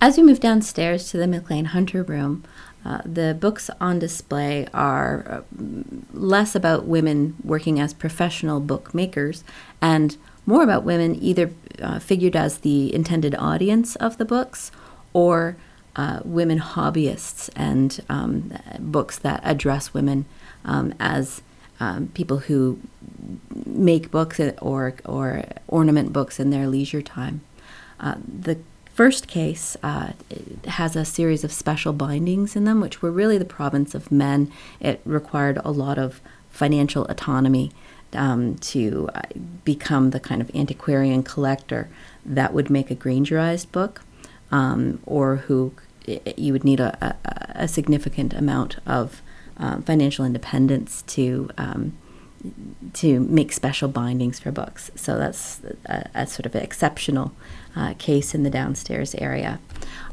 As we move downstairs to the Maclean Hunter room, uh, the books on display are uh, less about women working as professional bookmakers and more about women either uh, figured as the intended audience of the books or uh, women hobbyists and um, books that address women um, as um, people who make books or, or ornament books in their leisure time. Uh, the first case uh, has a series of special bindings in them, which were really the province of men. It required a lot of financial autonomy um, to uh, become the kind of antiquarian collector that would make a Grangerized book, um, or who you would need a, a, a significant amount of uh, financial independence to um, to make special bindings for books. So that's a, a sort of exceptional uh, case in the downstairs area.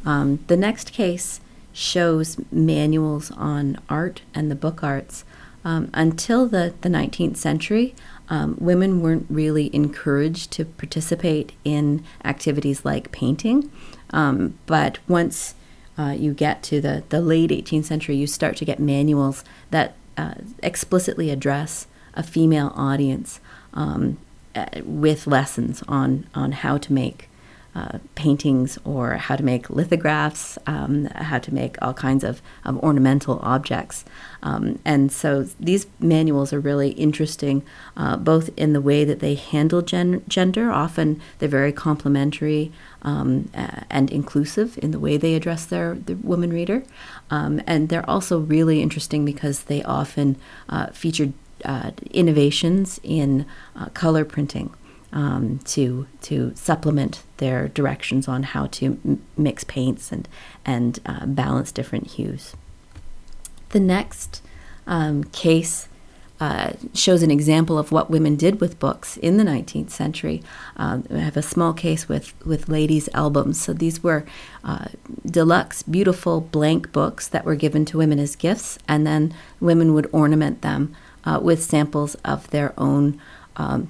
Um, the next case shows manuals on art and the book arts. Um, until the, the 19th century, um, women weren't really encouraged to participate in activities like painting. Um, but once uh, you get to the, the late 18th century, you start to get manuals that uh, explicitly address a female audience um, uh, with lessons on, on how to make uh, paintings or how to make lithographs, um, how to make all kinds of, of ornamental objects. Um, and so these manuals are really interesting, uh, both in the way that they handle gen- gender. Often they're very complimentary um, and inclusive in the way they address their the woman reader. Um, and they're also really interesting because they often uh, feature uh, innovations in uh, color printing um, to to supplement their directions on how to m- mix paints and and uh, balance different hues. The next um, case uh, shows an example of what women did with books in the 19th century. Um, I have a small case with, with ladies' albums. So these were uh, deluxe, beautiful blank books that were given to women as gifts, and then women would ornament them uh, with samples of their own um,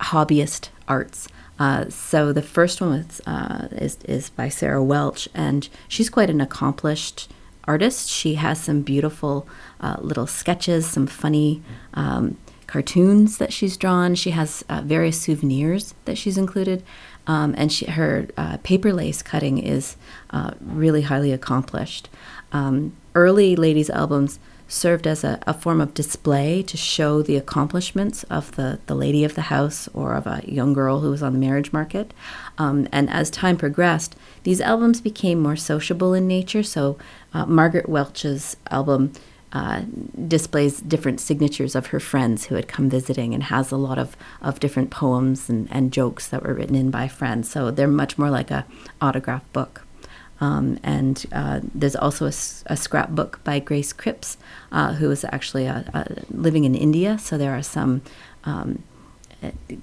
hobbyist arts. Uh, so the first one was, uh, is, is by Sarah Welch, and she's quite an accomplished artist. She has some beautiful uh, little sketches, some funny um, cartoons that she's drawn. She has uh, various souvenirs that she's included, um, and she, her uh, paper lace cutting is really highly accomplished. Um, early ladies' albums served as a, a, form of display to show the accomplishments of the, the lady of the house or of a young girl who was on the marriage market. Um, and as time progressed, these albums became more sociable in nature. So uh, Margaret Welch's album uh, displays different signatures of her friends who had come visiting and has a lot of, of different poems and, and jokes that were written in by friends. So they're much more like a autograph book. Um, and uh, there's also a, a, scrapbook by Grace Cripps, uh, who is actually a, a living in India. So there are some um,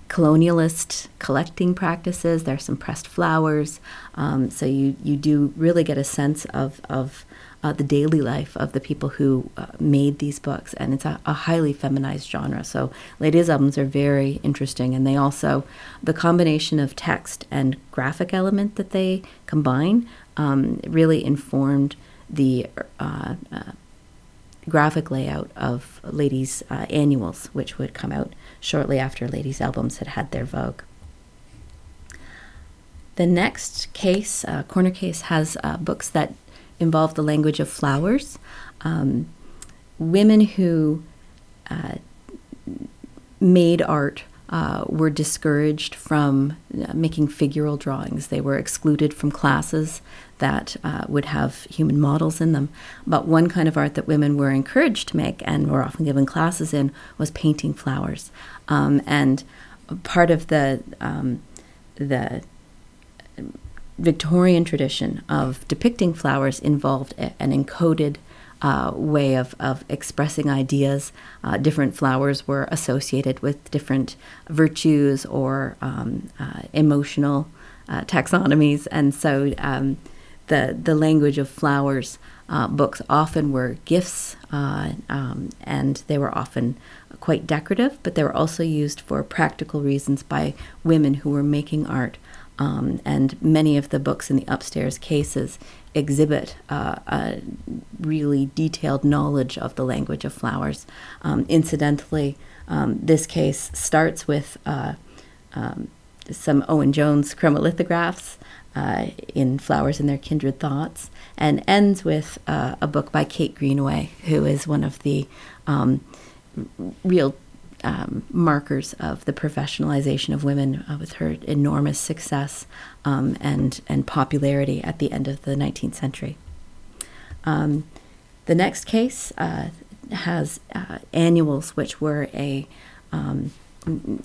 colonialist collecting practices. There are some pressed flowers. Um, so you, you do really get a sense of, of uh, the daily life of the people who uh, made these books. And it's a, a, highly feminized genre. So ladies' albums are very interesting. And they also, the combination of text and graphic element that they combine um, really informed the uh, uh, graphic layout of ladies' uh, annuals, which would come out shortly after ladies' albums had had their vogue. The next case, uh, corner case, has uh, books that involve the language of flowers. Um, women who uh, made art uh, were discouraged from uh, making figural drawings. They were excluded from classes that uh, would have human models in them. But one kind of art that women were encouraged to make and were often given classes in was painting flowers. Um, and part of the um, the Victorian tradition of depicting flowers involved a, an encoded uh, way of, of expressing ideas. Uh, different flowers were associated with different virtues or um, uh, emotional uh, taxonomies, and so um, the the language of flowers uh, books often were gifts, uh, um, and they were often quite decorative, but they were also used for practical reasons by women who were making art. Um, and many of the books in the upstairs cases exhibit uh, a really detailed knowledge of the language of flowers. Um, incidentally, um, this case starts with uh, um, some Owen Jones chromolithographs uh, in Flowers and Their Kindred Thoughts, and ends with uh, a book by Kate Greenaway, who is one of the um, real um, markers of the professionalization of women uh, with her enormous success um, and, and popularity at the end of the 19th century. Um, the next case uh, has uh, annuals, which were a um,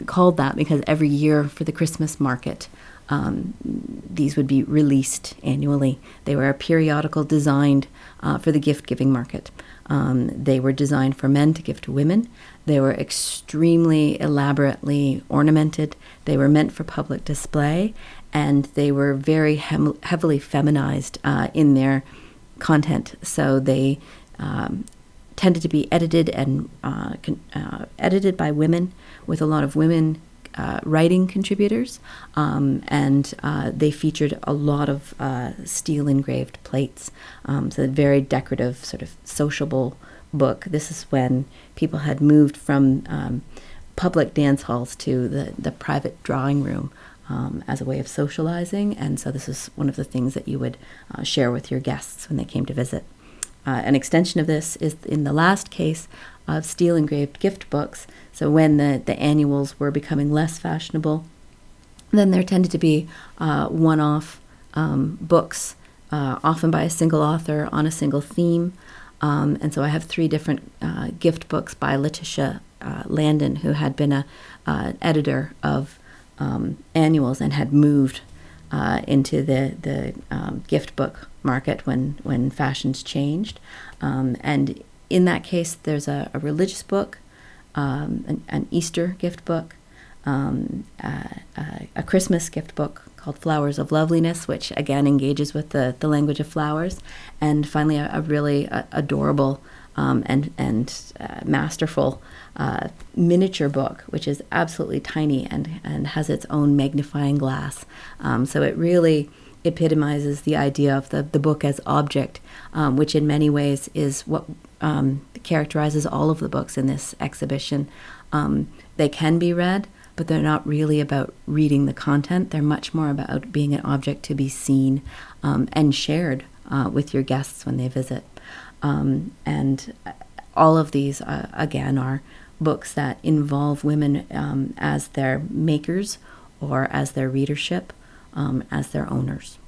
called that because every year for the Christmas market, um, these would be released annually. They were a periodical designed uh, for the gift giving market. Um, they were designed for men to give to women. They were extremely elaborately ornamented. They were meant for public display, and they were very hem- heavily feminized uh, in their content. So they um, tended to be edited and uh, con- uh, edited by women with a lot of women uh, writing contributors, um, and uh, they featured a lot of uh, steel engraved plates. Um, so, a very decorative, sort of sociable book. This is when people had moved from um, public dance halls to the, the private drawing room. Um, as a way of socializing, and so this is one of the things that you would uh, share with your guests when they came to visit. Uh, an extension of this is in the last case of steel engraved gift books. So when the, the annuals were becoming less fashionable, then there tended to be uh, one off um, books, uh, often by a single author on a single theme. Um, and so I have three different uh, gift books by Letitia uh, Landon, who had been a uh, editor of um, annuals and had moved uh, into the the um, gift book market when when fashions changed. Um, and in that case, there's a, a religious book, um, an, an, Easter gift book, um, uh, a Christmas gift book called Flowers of Loveliness, which again engages with the, the language of flowers, and finally a, a really adorable um, and and uh, masterful uh, miniature book, which is absolutely tiny and and has its own magnifying glass. Um, so it really epitomizes the idea of the, the book as object, um, which in many ways is what um, characterizes all of the books in this exhibition. Um, they can be read, but they're not really about reading the content. They're much more about being an object to be seen um, and shared uh, with your guests when they visit. Um, and all of these, uh, again, are books that involve women um, as their makers or as their readership, um, as their owners.